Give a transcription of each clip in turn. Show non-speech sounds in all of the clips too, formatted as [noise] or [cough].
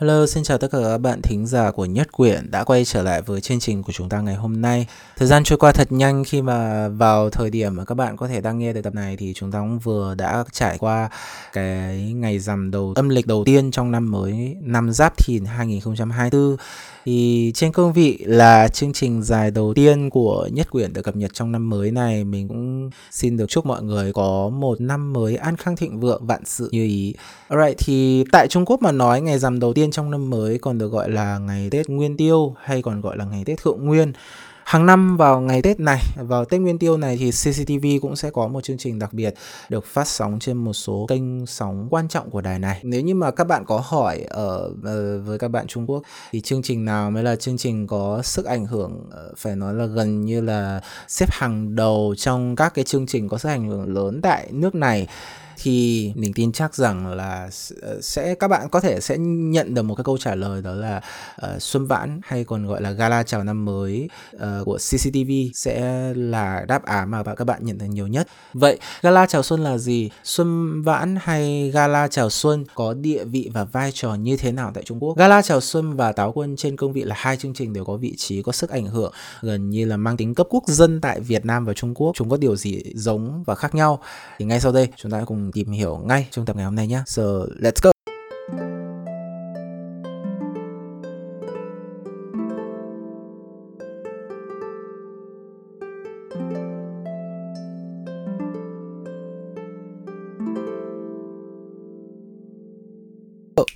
Hello, xin chào tất cả các bạn thính giả của Nhất Quyển đã quay trở lại với chương trình của chúng ta ngày hôm nay. Thời gian trôi qua thật nhanh khi mà vào thời điểm mà các bạn có thể đang nghe được tập này thì chúng ta cũng vừa đã trải qua cái ngày rằm đầu âm lịch đầu tiên trong năm mới năm Giáp Thìn 2024 thì trên cương vị là chương trình dài đầu tiên của Nhất Quyển được cập nhật trong năm mới này mình cũng xin được chúc mọi người có một năm mới an khang thịnh vượng vạn sự như ý. Alright thì tại Trung Quốc mà nói ngày rằm đầu tiên trong năm mới còn được gọi là ngày Tết Nguyên Tiêu hay còn gọi là ngày Tết Thượng Nguyên Hàng năm vào ngày Tết này, vào Tết Nguyên Tiêu này thì CCTV cũng sẽ có một chương trình đặc biệt được phát sóng trên một số kênh sóng quan trọng của đài này. Nếu như mà các bạn có hỏi ở uh, với các bạn Trung Quốc thì chương trình nào mới là chương trình có sức ảnh hưởng uh, phải nói là gần như là xếp hàng đầu trong các cái chương trình có sức ảnh hưởng lớn tại nước này thì mình tin chắc rằng là ờ, sẽ các bạn có thể sẽ nhận được một cái câu trả lời đó là uh, Xuân Vãn hay còn gọi là gala chào năm mới uh, của CCTV sẽ là đáp án mà các bạn nhận được nhiều nhất. Vậy gala chào xuân là gì? Xuân Vãn hay gala chào xuân có địa vị và vai trò như thế nào tại Trung Quốc? Gala chào xuân và táo quân trên cương vị là hai chương trình đều có vị trí có sức ảnh hưởng gần như là mang tính cấp quốc dân tại Việt Nam và Trung Quốc. Chúng có điều gì giống và khác nhau? Thì ngay sau đây chúng ta cùng tìm hiểu ngay trong tập ngày hôm nay nhé. So let's go.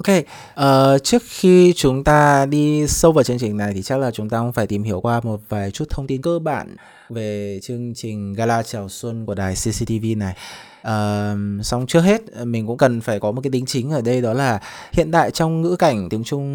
Ok, uh, trước khi chúng ta đi sâu vào chương trình này thì chắc là chúng ta cũng phải tìm hiểu qua một vài chút thông tin cơ bản về chương trình Gala chào xuân của đài CCTV này. Uh, xong trước hết mình cũng cần phải có một cái tính chính ở đây đó là hiện tại trong ngữ cảnh tiếng Trung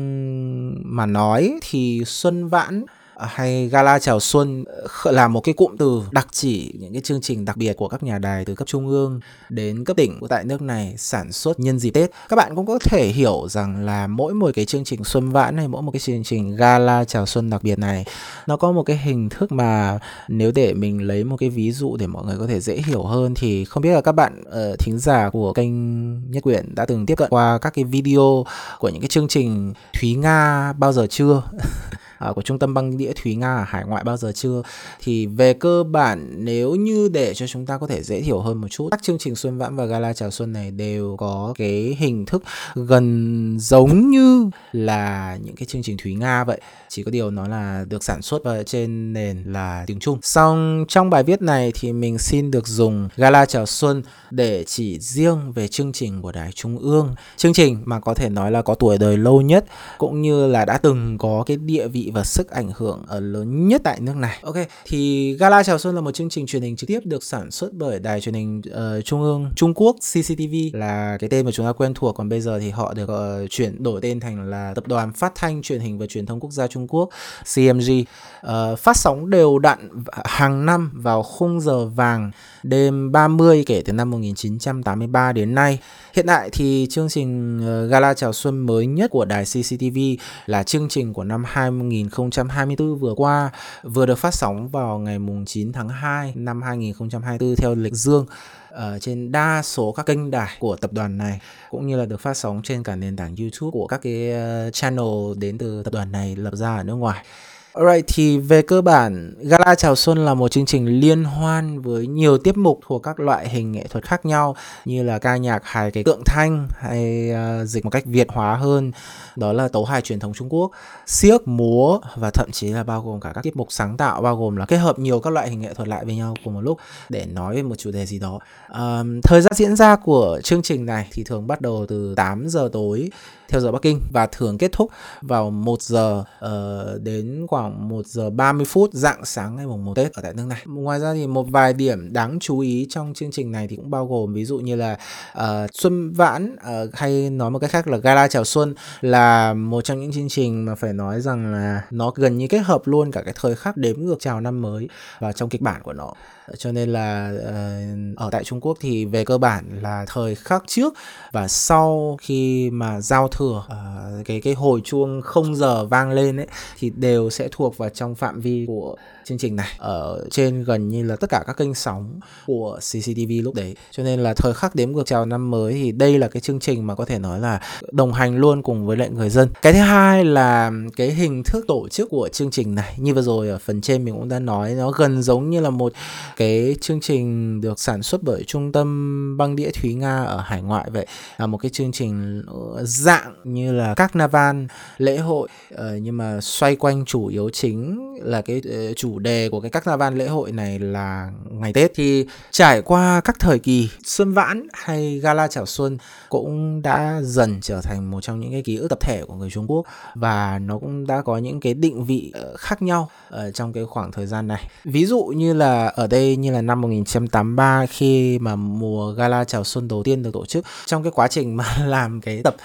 mà nói thì xuân vãn hay gala chào xuân ờ, là một cái cụm từ đặc chỉ những cái chương trình đặc biệt của các nhà đài từ cấp trung ương đến cấp tỉnh tại nước này sản xuất nhân dịp Tết. Các bạn cũng có thể hiểu rằng là mỗi một cái chương trình xuân vãn hay mỗi một cái chương trình gala chào xuân đặc biệt này nó có một cái hình thức mà nếu để mình lấy một cái ví dụ để mọi người có thể dễ hiểu hơn thì không biết là các bạn uh, thính giả của kênh Nhất Quyển đã từng tiếp cận qua các cái video của những cái chương trình Thúy Nga bao giờ chưa? [laughs] Ờ, của trung tâm băng đĩa Thúy Nga ở hải ngoại bao giờ chưa? Thì về cơ bản, nếu như để cho chúng ta có thể dễ hiểu hơn một chút, các chương trình xuân vãn và gala chào xuân này đều có cái hình thức gần giống như là những cái chương trình Thúy Nga vậy. Chỉ có điều nó là được sản xuất và trên nền là tiếng Trung. Xong, trong bài viết này thì mình xin được dùng gala chào xuân để chỉ riêng về chương trình của đài trung ương. Chương trình mà có thể nói là có tuổi đời lâu nhất, cũng như là đã từng có cái địa vị và sức ảnh hưởng ở lớn nhất tại nước này. Ok, thì Gala Chào Xuân là một chương trình truyền hình trực tiếp được sản xuất bởi đài truyền hình uh, trung ương Trung Quốc CCTV là cái tên mà chúng ta quen thuộc còn bây giờ thì họ được uh, chuyển đổi tên thành là Tập đoàn Phát thanh Truyền hình và Truyền thông Quốc gia Trung Quốc CMG uh, phát sóng đều đặn hàng năm vào khung giờ vàng đêm 30 kể từ năm 1983 đến nay. Hiện tại thì chương trình Gala Chào Xuân mới nhất của đài CCTV là chương trình của năm 2000 2024 vừa qua, vừa được phát sóng vào ngày 9 tháng 2 năm 2024 theo lịch dương ở trên đa số các kênh đài của tập đoàn này, cũng như là được phát sóng trên cả nền tảng YouTube của các cái ờ, channel đến từ tập đoàn này lập ra ở nước ngoài. Alright, thì về cơ bản, Gala Chào Xuân là một chương trình liên hoan với nhiều tiết mục thuộc các loại hình nghệ thuật khác nhau như là ca nhạc hài cái tượng thanh hay uh, dịch một cách Việt hóa hơn đó là tấu hài truyền thống Trung Quốc, siếc, múa và thậm chí là bao gồm cả các tiết mục sáng tạo bao gồm là kết hợp nhiều các loại hình nghệ thuật lại với nhau cùng một lúc để nói về một chủ đề gì đó. Um, thời gian diễn ra của chương trình này thì thường bắt đầu từ 8 giờ tối theo giờ Bắc Kinh và thường kết thúc vào 1 giờ uh, đến khoảng 1 giờ 30 phút dạng sáng ngày mùng 1 Tết ở tại nước này. Ngoài ra thì một vài điểm đáng chú ý trong chương trình này thì cũng bao gồm ví dụ như là uh, Xuân Vãn uh, hay nói một cách khác là Gala chào xuân là một trong những chương trình mà phải nói rằng là nó gần như kết hợp luôn cả cái thời khắc đếm ngược chào năm mới vào trong kịch bản của nó cho nên là uh, ở tại Trung Quốc thì về cơ bản là thời khắc trước và sau khi mà giao thừa thừa. Uh, cái cái hồi chuông không giờ vang lên ấy thì đều sẽ thuộc vào trong phạm vi của chương trình này. Ở trên gần như là tất cả các kênh sóng của CCTV lúc đấy. Cho nên là thời khắc đếm ngược chào năm mới thì đây là cái chương trình mà có thể nói là đồng hành luôn cùng với lại người dân. Cái thứ hai là cái hình thức tổ chức của chương trình này như vừa rồi ở phần trên mình cũng đã nói nó gần giống như là một cái chương trình được sản xuất bởi trung tâm băng đĩa Thúy Nga ở hải ngoại vậy. Là một cái chương trình ờ, dạng như là các carnival lễ hội uh, nhưng mà xoay quanh chủ yếu chính là cái uh, chủ đề của cái các carnival lễ hội này là ngày Tết thì trải qua các thời kỳ xuân vãn hay gala chào xuân cũng đã dần trở thành một trong những cái ký ức tập thể của người Trung Quốc và nó cũng đã có những cái định vị ờ, khác nhau ở trong cái khoảng thời gian này. Ví dụ như là ở đây như là năm 1983 khi mà mùa gala chào xuân đầu tiên được tổ chức trong cái quá trình mà [laughs] làm cái tập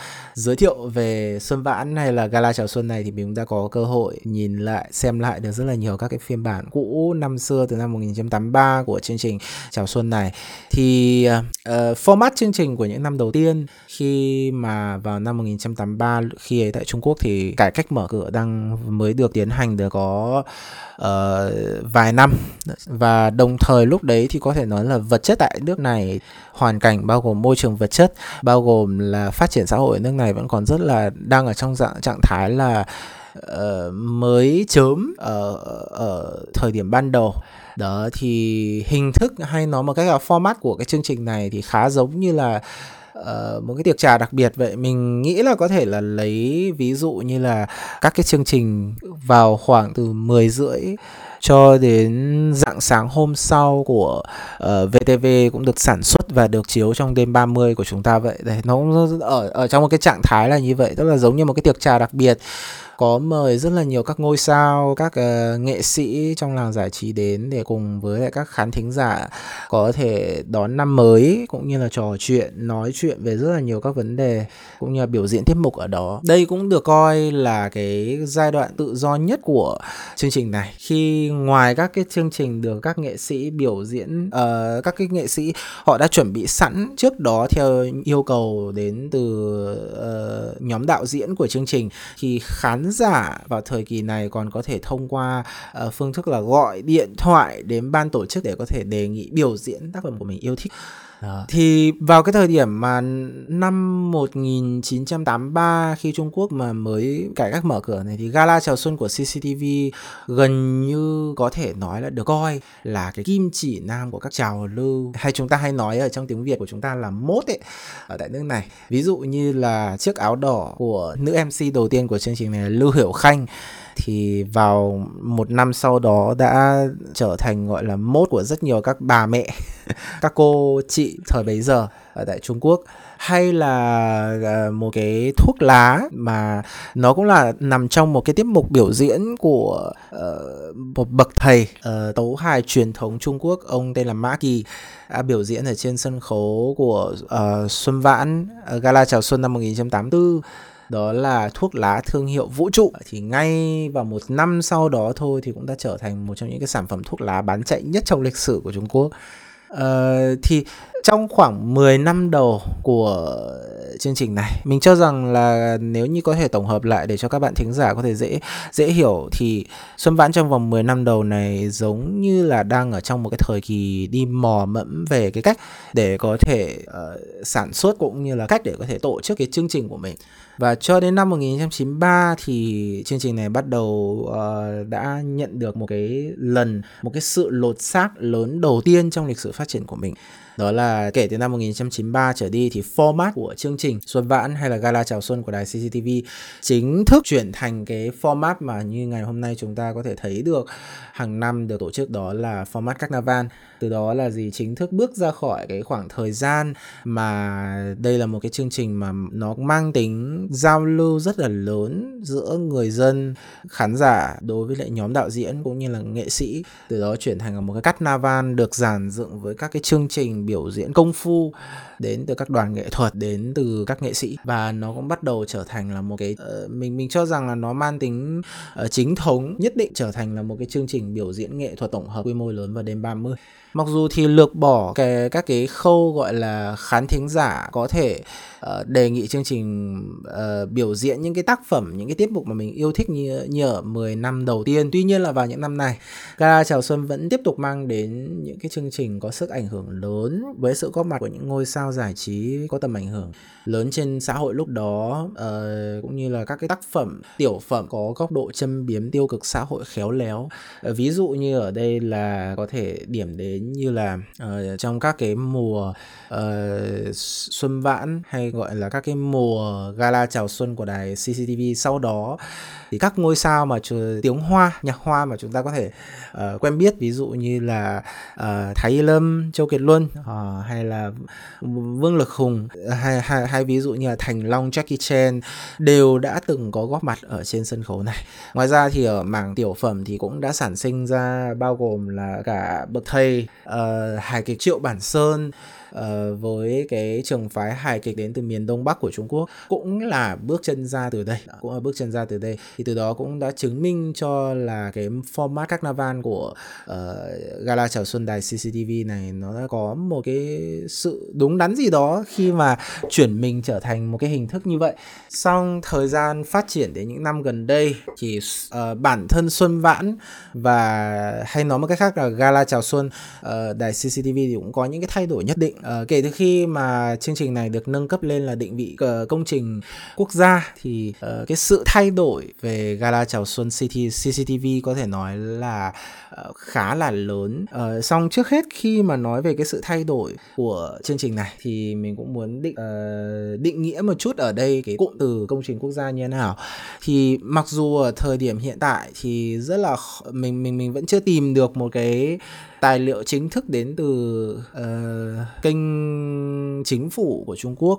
giới thiệu về xuân vãn hay là gala chào xuân này thì mình cũng đã có cơ hội nhìn lại xem lại được rất là nhiều các cái phiên bản cũ năm xưa từ năm 1983 của chương trình chào xuân này. Thì uh, format chương trình của những năm đầu tiên khi mà vào năm 1983 khi ấy tại Trung Quốc thì cải cách mở cửa đang mới được tiến hành được có uh, vài năm. Và đồng thời lúc đấy thì có thể nói là vật chất tại nước này hoàn cảnh bao gồm môi trường vật chất bao gồm là phát triển xã hội ở nước này vẫn còn rất là đang ở trong dạng trạng thái là uh, mới chớm ở ở thời điểm ban đầu. Đó thì hình thức hay nói một cách là format của cái chương trình này thì khá giống như là uh, một cái tiệc trà đặc biệt vậy. Mình nghĩ là có thể là lấy ví dụ như là các cái chương trình vào khoảng từ 10 rưỡi cho đến dạng sáng hôm sau của ờ, uh, VTV cũng được sản xuất và được chiếu trong đêm 30 của chúng ta vậy. Đấy, nó ở ở trong một cái trạng thái là như vậy, tức là giống như một cái tiệc trà đặc biệt có mời rất là nhiều các ngôi sao các uh, nghệ sĩ trong làng giải trí đến để cùng với lại các khán thính giả có thể đón năm mới cũng như là trò chuyện nói chuyện về rất là nhiều các vấn đề cũng như là biểu diễn tiết mục ở đó đây cũng được coi là cái giai đoạn tự do nhất của chương trình này khi ngoài các cái chương trình được các nghệ sĩ biểu diễn uh, các cái nghệ sĩ họ đã chuẩn bị sẵn trước đó theo yêu cầu đến từ uh, nhóm đạo diễn của chương trình. Thì khán giả vào thời kỳ này còn có thể thông qua uh, phương thức là gọi điện thoại đến ban tổ chức để có thể đề nghị biểu diễn tác phẩm của mình yêu thích đó. Thì vào cái thời điểm mà năm 1983 khi Trung Quốc mà mới cải cách mở cửa này, thì gala chào xuân của CCTV gần như có thể nói là được coi là cái kim chỉ nam của các trào lưu hay chúng ta hay nói ở trong tiếng Việt của chúng ta là mốt ấy, ở tại nước này. Ví dụ như là chiếc áo đỏ của nữ MC đầu tiên của chương trình này là Lưu Hiểu Khanh thì vào một năm sau đó đã trở thành gọi là mốt của rất nhiều các bà mẹ [laughs] các cô chị thời bấy giờ ở tại Trung Quốc. Hay là à, một cái thuốc lá mà nó cũng là nằm trong một cái tiết mục biểu diễn của uh, một bậc thầy uh, tấu hài truyền thống Trung Quốc. Ông tên là Mã Kỳ đã biểu diễn ở trên sân khấu của uh, Xuân Vãn uh, Gala chào xuân năm 1984 đó là thuốc lá thương hiệu vũ trụ. Thì ngay vào một năm sau đó thôi thì cũng đã trở thành một trong những cái sản phẩm thuốc lá bán chạy nhất trong lịch sử của Trung Quốc. Uh, thì trong khoảng 10 năm đầu của chương trình này. Mình cho rằng là nếu như có thể tổng hợp lại để cho các bạn thính giả có thể dễ dễ hiểu thì Xuân Vãn trong vòng 10 năm đầu này giống như là đang ở trong một cái thời kỳ đi mò mẫm về cái cách để có thể uh, sản xuất cũng như là cách để có thể tổ chức cái chương trình của mình. Và cho đến năm 1993 thì chương trình này bắt đầu uh, đã nhận được một cái lần một cái sự lột xác lớn đầu tiên trong lịch sử phát triển của mình đó là kể từ năm 1993 trở đi thì format của chương trình Xuân Vãn hay là Gala Chào Xuân của đài CCTV chính thức chuyển thành cái format mà như ngày hôm nay chúng ta có thể thấy được hàng năm được tổ chức, đó là format Carnival. Từ đó là gì? Chính thức bước ra khỏi cái khoảng thời gian mà đây là một cái chương trình mà nó mang tính giao lưu rất là lớn giữa người dân, khán giả đối với lại nhóm đạo diễn cũng như là nghệ sĩ. Từ đó chuyển thành một cái Carnival được giàn dựng với các cái chương trình biểu diễn công phu đến từ các đoàn nghệ thuật đến từ các nghệ sĩ. Và nó cũng bắt đầu trở thành là một cái uh, mình mình cho rằng là nó mang tính uh, chính thống nhất định trở thành là một cái chương trình biểu diễn nghệ thuật tổng hợp quy mô lớn vào đêm 30 mặc dù thì lược bỏ cái các cái khâu gọi là khán thính giả có thể uh, đề nghị chương trình uh, biểu diễn những cái tác phẩm những cái tiết mục mà mình yêu thích như như ở 10 năm đầu tiên. Tuy nhiên là vào những năm này Gala chào xuân vẫn tiếp tục mang đến những cái chương trình có sức ảnh hưởng lớn với sự góp mặt của những ngôi sao giải trí có tầm ảnh hưởng lớn trên xã hội lúc đó. Uh, cũng như là các cái tác phẩm tiểu phẩm có góc độ châm biếm tiêu cực xã hội khéo léo. Uh, ví dụ như ở đây là có thể điểm đến như là uh, trong các cái mùa uh, xuân vãn hay gọi là các cái mùa gala chào xuân của đài CCTV sau đó thì các ngôi sao mà tiếng hoa nhạc hoa mà chúng ta có thể uh, quen biết ví dụ như là uh, Thái Lâm, Châu Kiệt Luân uh, hay là Vương Lực Hùng hay, hay hay ví dụ như là Thành Long, Jackie Chan đều đã từng có góp mặt ở trên sân khấu này. Ngoài ra thì ở mảng tiểu phẩm thì cũng đã sản sinh ra bao gồm là cả bậc thầy uh, hài kịch Triệu Bản Sơn uh, với cái trường phái hài kịch đến từ miền đông bắc của Trung Quốc cũng là bước chân ra từ đây. Cũng là bước chân ra từ đây. Thì từ đó cũng đã chứng minh cho là cái format carnival của uh, gala chào xuân đài CCTV này nó đã có một cái sự đúng đắn gì đó khi mà chuyển mình trở thành một cái hình thức như vậy. Sau thời gian phát triển đến những năm gần đây thì uh, bản thân Xuân Vãn và hay nói một cách khác là gala chào xuân uh, đài CCTV thì cũng có những cái thay đổi nhất định. Uh, kể từ khi mà chương trình này được nâng cấp lên là định vị uh, công trình quốc gia thì uh, cái sự thay đổi về gala chào xuân City CCTV có thể nói là uh, khá là lớn. Uh, xong trước hết khi mà nói về cái sự thay đổi của chương trình này thì mình cũng muốn định uh, định nghĩa một chút ở đây cái cụm từ công trình quốc gia như thế nào. Thì mặc dù ở thời điểm hiện tại thì rất là mình mình mình vẫn chưa tìm được một cái tài liệu chính thức đến từ uh, kênh chính phủ của Trung Quốc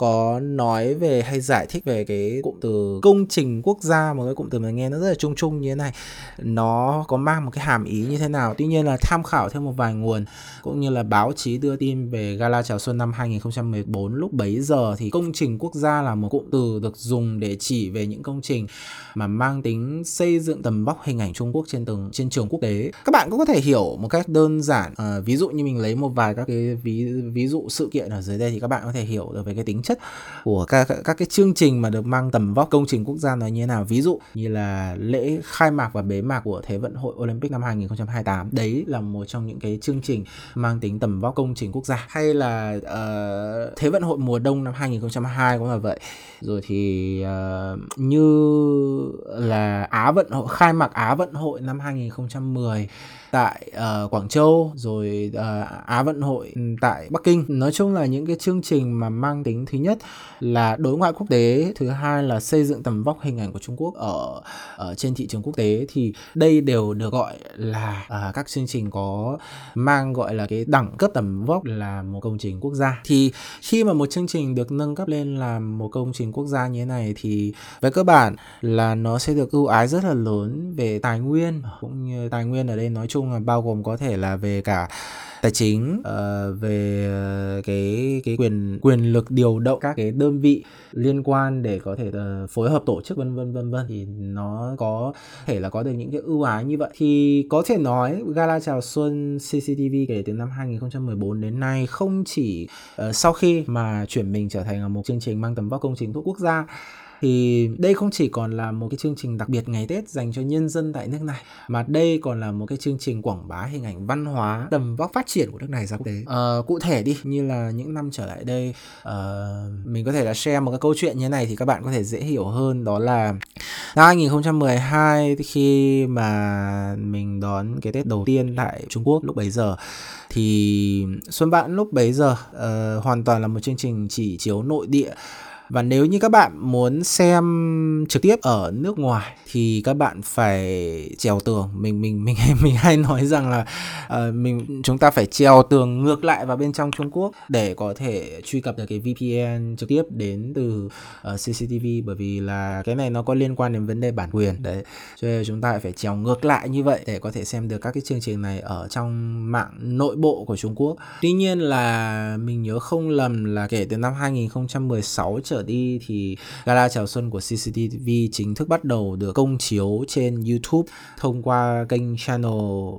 có nói về hay giải thích về cái cụm từ công trình quốc gia một cái cụm từ mà nghe nó rất là chung chung như thế này. Nó có mang một cái hàm ý như thế nào? Tuy nhiên là tham khảo theo một vài nguồn cũng như là báo chí đưa tin về gala chào xuân năm 2014 lúc bấy giờ thì công trình quốc gia là một cụm từ được dùng để chỉ về những công trình mà mang tính xây dựng tầm vóc hình ảnh Trung Quốc trên từng trên trường quốc tế. Các bạn cũng có thể hiểu một cách đơn giản à, ví dụ như mình lấy một vài các cái ví ví dụ sự kiện ở dưới đây thì các bạn có thể hiểu được về cái tính chất của các các cái chương trình mà được mang tầm vóc công trình quốc gia nó như thế nào. Ví dụ như là lễ khai mạc và bế mạc của Thế vận hội Olympic năm 2028 đấy là một trong những cái chương trình mang tính tầm vóc công trình quốc gia. Hay là uh, Thế vận hội mùa đông năm 2022 cũng là vậy. Rồi thì uh, như là Á vận hội khai mạc Á vận hội năm 2010 tại uh, Quảng Châu rồi uh, Á vận hội ừ, tại Bắc Kinh. Nói chung là những cái chương trình mà mang tính thứ nhất là đối ngoại quốc tế thứ hai là xây dựng tầm vóc hình ảnh của Trung Quốc ở, ở trên thị trường quốc tế thì đây đều được gọi là uh, các chương trình có mang gọi là cái đẳng cấp tầm vóc là một công trình quốc gia. Thì khi mà một chương trình được nâng cấp lên làm một công trình quốc gia như thế này thì về cơ bản là nó sẽ được ưu ái rất là lớn về tài nguyên cũng như tài nguyên ở đây nói chung chung là bao gồm có thể là về cả tài chính uh, về ờ, cái cái quyền quyền lực điều động các cái đơn vị liên quan để có thể uh, phối hợp tổ chức vân vân vân vân. Thì nó có thể là có được những cái ưu ái như vậy. Thì có thể nói gala chào xuân CCTV kể từ năm 2014 đến nay không chỉ uh, sau khi mà chuyển mình trở thành một chương trình mang tầm vóc công trình thuốc quốc gia thì đây không chỉ còn là một cái chương trình đặc biệt ngày Tết dành cho nhân dân tại nước này mà đây còn là một cái chương trình quảng bá hình ảnh văn hóa tầm vóc phát triển của nước này ra quốc tế. À, cụ thể đi như là những năm trở lại đây à, mình có thể là share một cái câu chuyện như thế này thì các bạn có thể dễ hiểu hơn đó là năm 2012 khi mà mình đón cái Tết đầu tiên tại Trung Quốc lúc bấy giờ thì Xuân Vãn lúc bấy giờ uh, hoàn toàn là một chương trình chỉ chiếu nội địa và nếu như các bạn muốn xem trực tiếp ở nước ngoài thì các bạn phải trèo tường. Mình mình mình [laughs] mình hay nói rằng là uh, mình chúng ta phải trèo tường ngược lại vào bên trong Trung Quốc để có thể truy cập được cái VPN trực tiếp đến từ ờ, uh, CCTV bởi vì là cái này nó có liên quan đến vấn đề bản quyền. Đấy. Cho nên chúng ta phải trèo ngược lại như vậy để có thể xem được các cái chương trình này ở trong mạng nội bộ của Trung Quốc. Tuy nhiên là mình nhớ không lầm là kể từ năm 2016 trở trở đi thì Gala chào xuân của CCTV chính thức bắt đầu được công chiếu trên YouTube thông qua kênh channel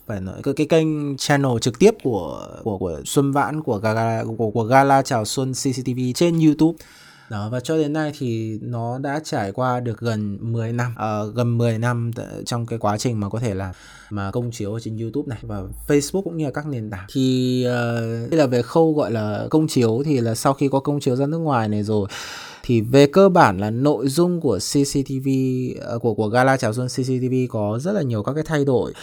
phải nói cái, cái kênh channel trực tiếp của của của Xuân Vãn của Gala của, của Gala chào xuân CCTV trên YouTube. Đó và cho đến nay thì nó đã trải qua được gần 10 năm uh, gần 10 năm t- trong cái quá trình mà có thể là mà công chiếu trên YouTube này và Facebook cũng như là các nền tảng. Thì uh, đây là về khâu gọi là công chiếu thì là sau khi có công chiếu ra nước ngoài này rồi thì về cơ bản là nội dung của CCTV ờ, của của Gala chào xuân CCTV có rất là nhiều các cái thay đổi.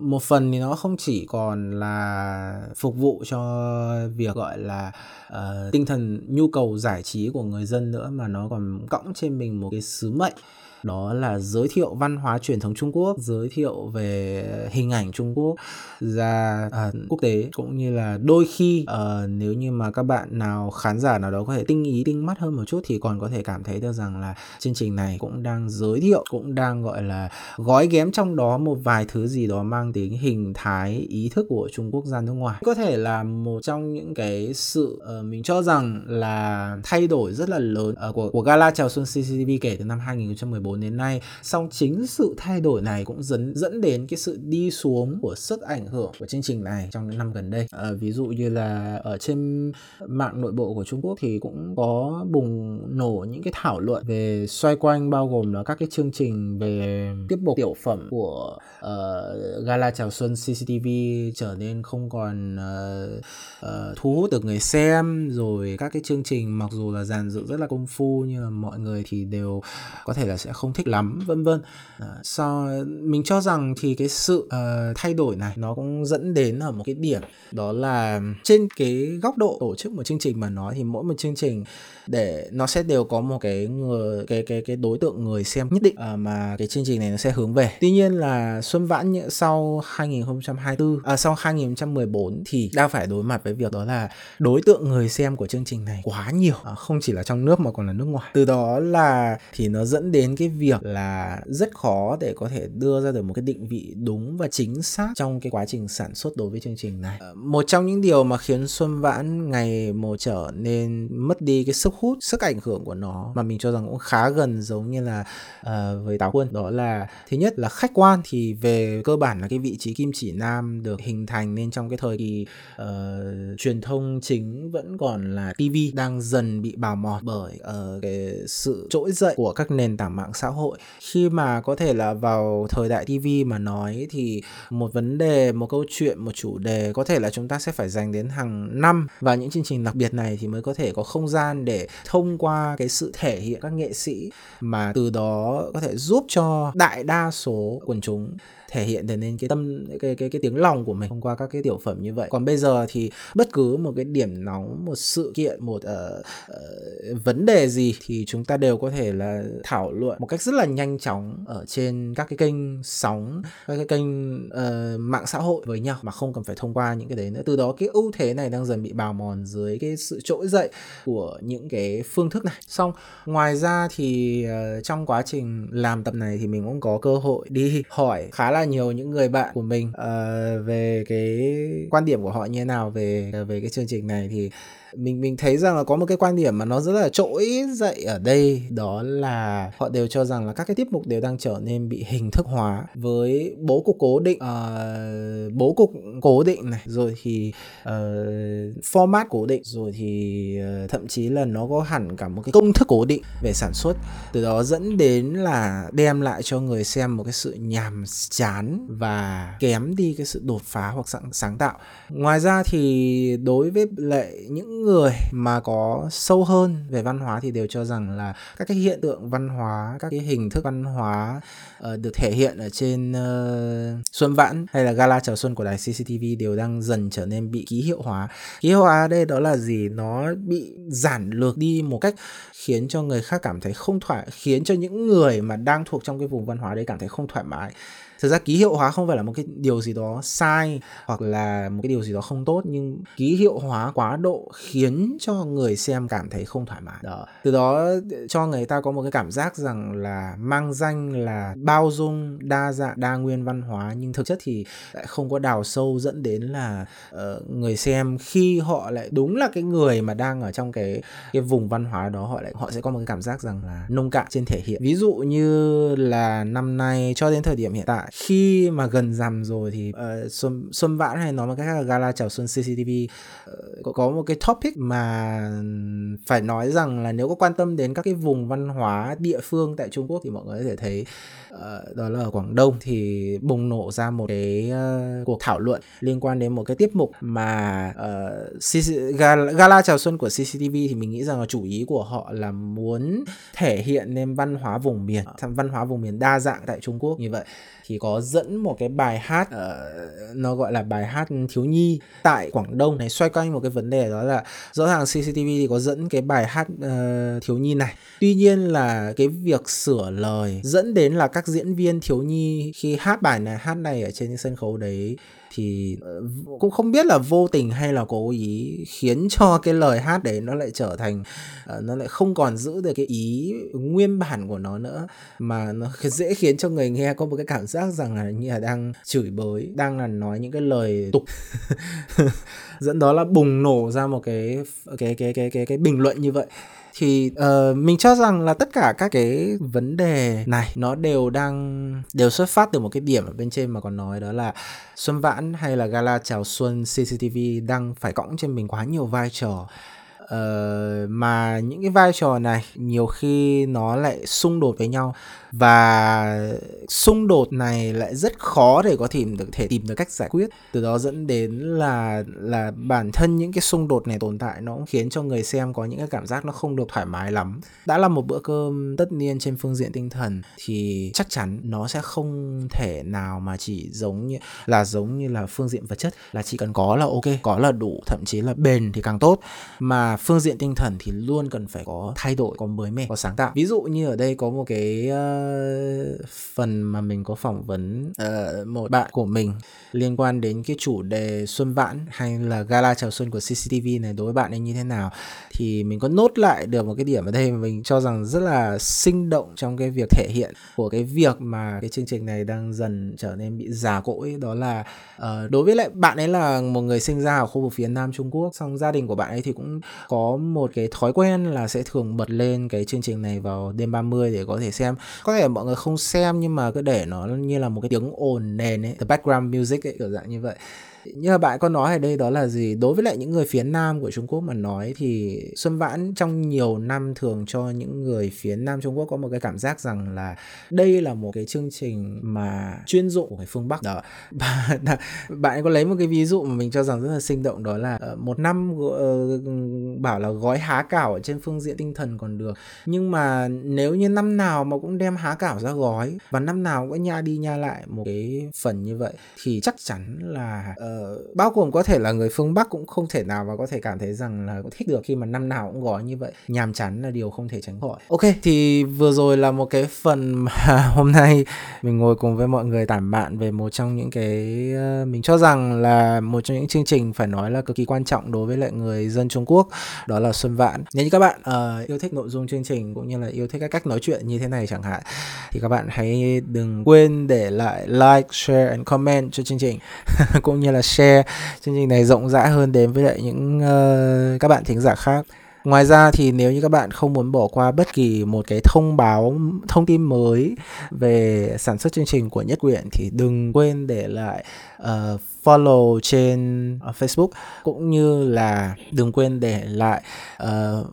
Một phần thì nó không chỉ còn là phục vụ cho việc gọi là uh, tinh thần nhu cầu giải trí của người dân nữa mà nó còn cõng trên mình một cái sứ mệnh đó là giới thiệu văn hóa truyền thống Trung Quốc, giới thiệu về hình ảnh Trung Quốc ra à, quốc tế. Cũng như là đôi khi à, nếu như mà các bạn nào khán giả nào đó có thể tinh ý tinh mắt hơn một chút thì còn có thể cảm thấy được rằng là chương trình này cũng đang giới thiệu cũng đang gọi là gói ghém trong đó một vài thứ gì đó mang tính hình thái ý thức của Trung Quốc ra nước ngoài. Có thể là một trong những cái sự uh, mình cho rằng là thay đổi rất là lớn uh, của của Gala chào xuân CCTV kể từ năm 2014 2014 đến nay. Song chính sự thay đổi này cũng dẫn dẫn đến cái sự đi xuống của sức ảnh hưởng của chương trình này trong những năm gần đây. À, ví dụ như là ở trên mạng nội bộ của Trung Quốc thì cũng có bùng nổ những cái thảo luận về xoay quanh bao gồm là các cái chương trình về tiếp mục tiểu phẩm của uh, gala chào xuân CCTV trở nên không còn uh, uh, thu hút được người xem. Rồi các cái chương trình mặc dù là dàn dựng rất là công phu nhưng mà mọi người thì đều có thể là sẽ không thích lắm vân vân. Ờ, so mình cho rằng thì cái sự uh, thay đổi này nó cũng dẫn đến ở một cái điểm đó là trên cái góc độ tổ chức một chương trình mà nói thì mỗi một chương trình để nó sẽ đều có một cái người cái cái cái đối tượng người xem nhất định uh, mà cái chương trình này nó sẽ hướng về. Tuy nhiên là Xuân Vãn sau 2024 à, sau 2014 thì đang phải đối mặt với việc đó là đối tượng người xem của chương trình này quá nhiều. À, không chỉ là trong nước mà còn là nước ngoài. Từ đó là thì nó dẫn đến cái việc là rất khó để có thể đưa ra được một cái định vị đúng và chính xác trong cái quá trình sản xuất đối với chương trình này. Ờ, một trong những điều mà khiến Xuân Vãn ngày một trở nên mất đi cái sức hút, sức ảnh hưởng của nó mà mình cho rằng cũng khá gần giống như là uh, với Táo Quân đó là thứ nhất là khách quan thì về cơ bản là cái vị trí kim chỉ nam được hình thành nên trong cái thời kỳ uh, truyền thông chính vẫn còn là TV đang dần bị bào mòn bởi uh, cái sự trỗi dậy của các nền tảng mạng xã hội. Khi mà có thể là vào thời đại TV mà nói thì một vấn đề, một câu chuyện, một chủ đề có thể là chúng ta sẽ phải dành đến hàng năm. Và những chương trình đặc biệt này thì mới có thể có không gian để thông qua cái sự thể hiện các nghệ sĩ mà từ đó có thể giúp cho đại đa số quần chúng thể hiện được nên cái tâm cái cái cái tiếng lòng của mình thông qua các cái tiểu phẩm như vậy. Còn bây giờ thì bất cứ một cái điểm nóng một sự kiện một uh, uh, vấn đề gì thì chúng ta đều có thể là thảo luận một cách rất là nhanh chóng ở trên các cái kênh sóng các cái kênh uh, mạng xã hội với nhau mà không cần phải thông qua những cái đấy nữa. Từ đó cái ưu thế này đang dần bị bào mòn dưới cái sự trỗi dậy của những cái phương thức này. Xong ngoài ra thì uh, trong quá trình làm tập này thì mình cũng có cơ hội đi hỏi khá là là nhiều những người bạn của mình. Uh, về cái quan điểm của họ như thế nào về ờ, về cái chương trình này thì mình mình thấy rằng là có một cái quan điểm mà nó rất là trỗi dậy ở đây đó là họ đều cho rằng là các cái tiết mục đều đang trở nên bị hình thức hóa với bố cục cố định uh, bố cục cố định này rồi thì uh, format cố định rồi thì uh, thậm chí là nó có hẳn cả một cái công thức cố định về sản xuất. Từ đó dẫn đến là đem lại cho người xem một cái sự nhàm chán và kém đi cái sự đột phá hoặc sáng, sáng tạo. Ngoài ra thì đối với lại những người mà có sâu hơn về văn hóa thì đều cho rằng là các cái hiện tượng văn hóa các cái hình thức văn hóa uh, được thể hiện ở trên uh, xuân vãn hay là gala chào xuân của đài CCTV đều đang dần trở nên bị ký hiệu hóa. Ký hiệu hóa đây đó là gì? Nó bị giản lược đi một cách khiến cho người khác cảm thấy không thoải khiến cho những người mà đang thuộc trong cái vùng văn hóa đấy cảm thấy không thoải mái thực ra ký hiệu hóa không phải là một cái điều gì đó sai hoặc là một cái điều gì đó không tốt nhưng ký hiệu hóa quá độ khiến cho người xem cảm thấy không thoải mái. Đó. Từ đó cho người ta có một cái cảm giác rằng là mang danh là bao dung đa dạng đa nguyên văn hóa nhưng thực chất thì lại không có đào sâu dẫn đến là uh, người xem khi họ lại đúng là cái người mà đang ở trong cái cái vùng văn hóa đó họ lại họ sẽ có một cái cảm giác rằng là nông cạn trên thể hiện. Ví dụ như là năm nay cho đến thời điểm hiện tại khi mà gần rằm rồi thì uh, xuân xuân vãn hay nói một cách khác là gala chào xuân CCTV uh, ờ, có, có một cái topic mà phải nói rằng là nếu có quan tâm đến các cái vùng văn hóa địa phương tại Trung Quốc thì mọi người có thể thấy uh, đó là ở Quảng Đông thì bùng nổ ra một cái uh, cuộc thảo luận liên quan đến một cái tiết mục mà uh, CC, gala, gala chào xuân của CCTV thì mình nghĩ rằng là chủ ý của họ là muốn thể hiện nên văn hóa vùng miền văn hóa vùng miền đa dạng tại Trung Quốc như vậy. Thì có dẫn một cái bài hát uh, nó gọi là bài hát thiếu nhi tại Quảng Đông này xoay quanh một cái vấn đề đó là rõ ràng CCTV thì có dẫn cái bài hát uh, thiếu nhi này. Tuy nhiên là cái việc sửa lời dẫn đến là các diễn viên thiếu nhi khi hát bài này hát này ở trên sân khấu đấy thì ờ, cũng không biết là vô tình hay là cố ý khiến cho cái lời hát đấy nó lại trở thành ờ, nó lại không còn giữ được cái ý nguyên bản của nó nữa, mà nó dễ khiến cho người nghe có một cái cảm giác rằng là như là đang chửi bới, đang là nói những cái lời tục. [laughs] Dẫn đó là bùng nổ ra một cái cái cái cái cái cái bình luận như vậy thì uh, mình cho rằng là tất cả các cái vấn đề này nó đều đang đều xuất phát từ một cái điểm ở bên trên mà còn nói đó là Xuân Vãn hay là gala chào xuân CCTV đang phải cõng trên mình quá nhiều vai trò. Ờ, mà những cái vai trò này nhiều khi nó lại xung đột với nhau. Và xung đột này lại rất khó để có tìm được thể tìm được cách giải quyết. Từ đó dẫn đến là là bản thân những cái xung đột này tồn tại nó cũng khiến cho người xem có những cái cảm giác nó không được thoải mái lắm. Đã là một bữa cơm tất niên trên phương diện tinh thần thì chắc chắn nó sẽ không thể nào mà chỉ giống như là giống như là phương diện vật chất. Là chỉ cần có là ok có là đủ thậm chí là bền thì càng tốt. Mà phương diện tinh thần thì luôn cần phải có thay đổi có mới mẻ có sáng tạo. Ví dụ như ở đây có một cái uh, phần mà mình có phỏng vấn uh, một bạn của mình liên quan đến cái chủ đề xuân vãn hay là gala chào xuân của CCTV này đối với bạn ấy như thế nào? Thì mình có nốt lại được một cái điểm ở đây mà mình cho rằng rất là sinh động trong cái việc thể hiện của cái việc mà cái chương trình này đang dần trở nên bị già cỗi. Đó là uh, đối với lại bạn ấy là một người sinh ra ở khu vực phía nam Trung Quốc xong gia đình của bạn ấy thì cũng có một cái thói quen là sẽ thường bật lên cái chương trình này vào đêm 30 để có thể xem. Có thể mọi người không xem nhưng mà cứ để nó như là một cái tiếng ồn nền ấy, the background music ấy, kiểu dạng như vậy như là bạn có nói ở đây đó là gì? Đối với lại những người phía nam của Trung Quốc mà nói thì Xuân Vãn trong nhiều năm thường cho những người phía nam Trung Quốc có một cái cảm giác rằng là đây là một cái chương trình mà chuyên dụng của người phương Bắc. Đó. [laughs] Bạn có lấy một cái ví dụ mà mình cho rằng rất là sinh động đó là ờ, một năm ờ, bảo là gói há cảo ở trên phương diện tinh thần còn được. Nhưng mà nếu như năm nào mà cũng đem há cảo ra gói và năm nào cũng nha đi nha lại một cái phần như vậy thì chắc chắn là uh, uh, bao gồm có thể là người phương Bắc cũng không thể nào mà có thể cảm thấy rằng là cũng thích được khi mà năm nào cũng gói như vậy. Nhàm chán là điều không thể tránh khỏi. Ok thì vừa rồi là một cái phần mà [laughs] hôm nay mình ngồi cùng với mọi người tản bạn về một trong những cái uh, mình cho rằng là một trong những chương trình phải nói là cực kỳ quan trọng đối với lại người dân Trung Quốc đó là Xuân Vãn nếu như các bạn uh, yêu thích nội dung chương trình cũng như là yêu thích các cách nói chuyện như thế này chẳng hạn thì các bạn hãy đừng quên để lại like share and comment cho chương trình. [laughs] Cũng như là share chương trình này rộng rãi hơn đến với lại những uh, các bạn thính giả khác. Ngoài ra thì nếu như các bạn không muốn bỏ qua bất kỳ một cái thông báo thông tin mới về sản xuất chương trình của Nhất Quyền thì đừng quên để lại uh, follow trên ờ, Facebook cũng như là đừng quên để lại uh,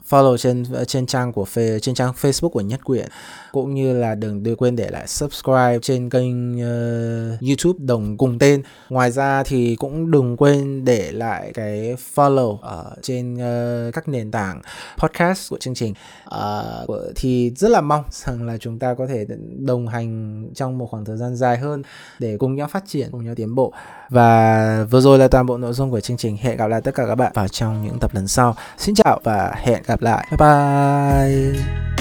follow trên ờ, trên trang của trên trang Facebook của Nhất Quyền cũng như là đừng đừng quên để lại subscribe trên kênh uh, YouTube đồng cùng tên. Ngoài ra thì cũng đừng quên để lại cái follow ở trên uh, các nền tảng podcast của chương trình. Uh, thì rất là mong rằng là chúng ta có thể đồng hành trong một khoảng thời gian dài hơn để cùng nhau phát triển, cùng nhau tiến bộ. và và vừa rồi là toàn bộ nội dung của chương trình. Hẹn gặp lại tất cả các bạn vào trong những tập lần sau. Xin chào và hẹn gặp lại. Bye bye.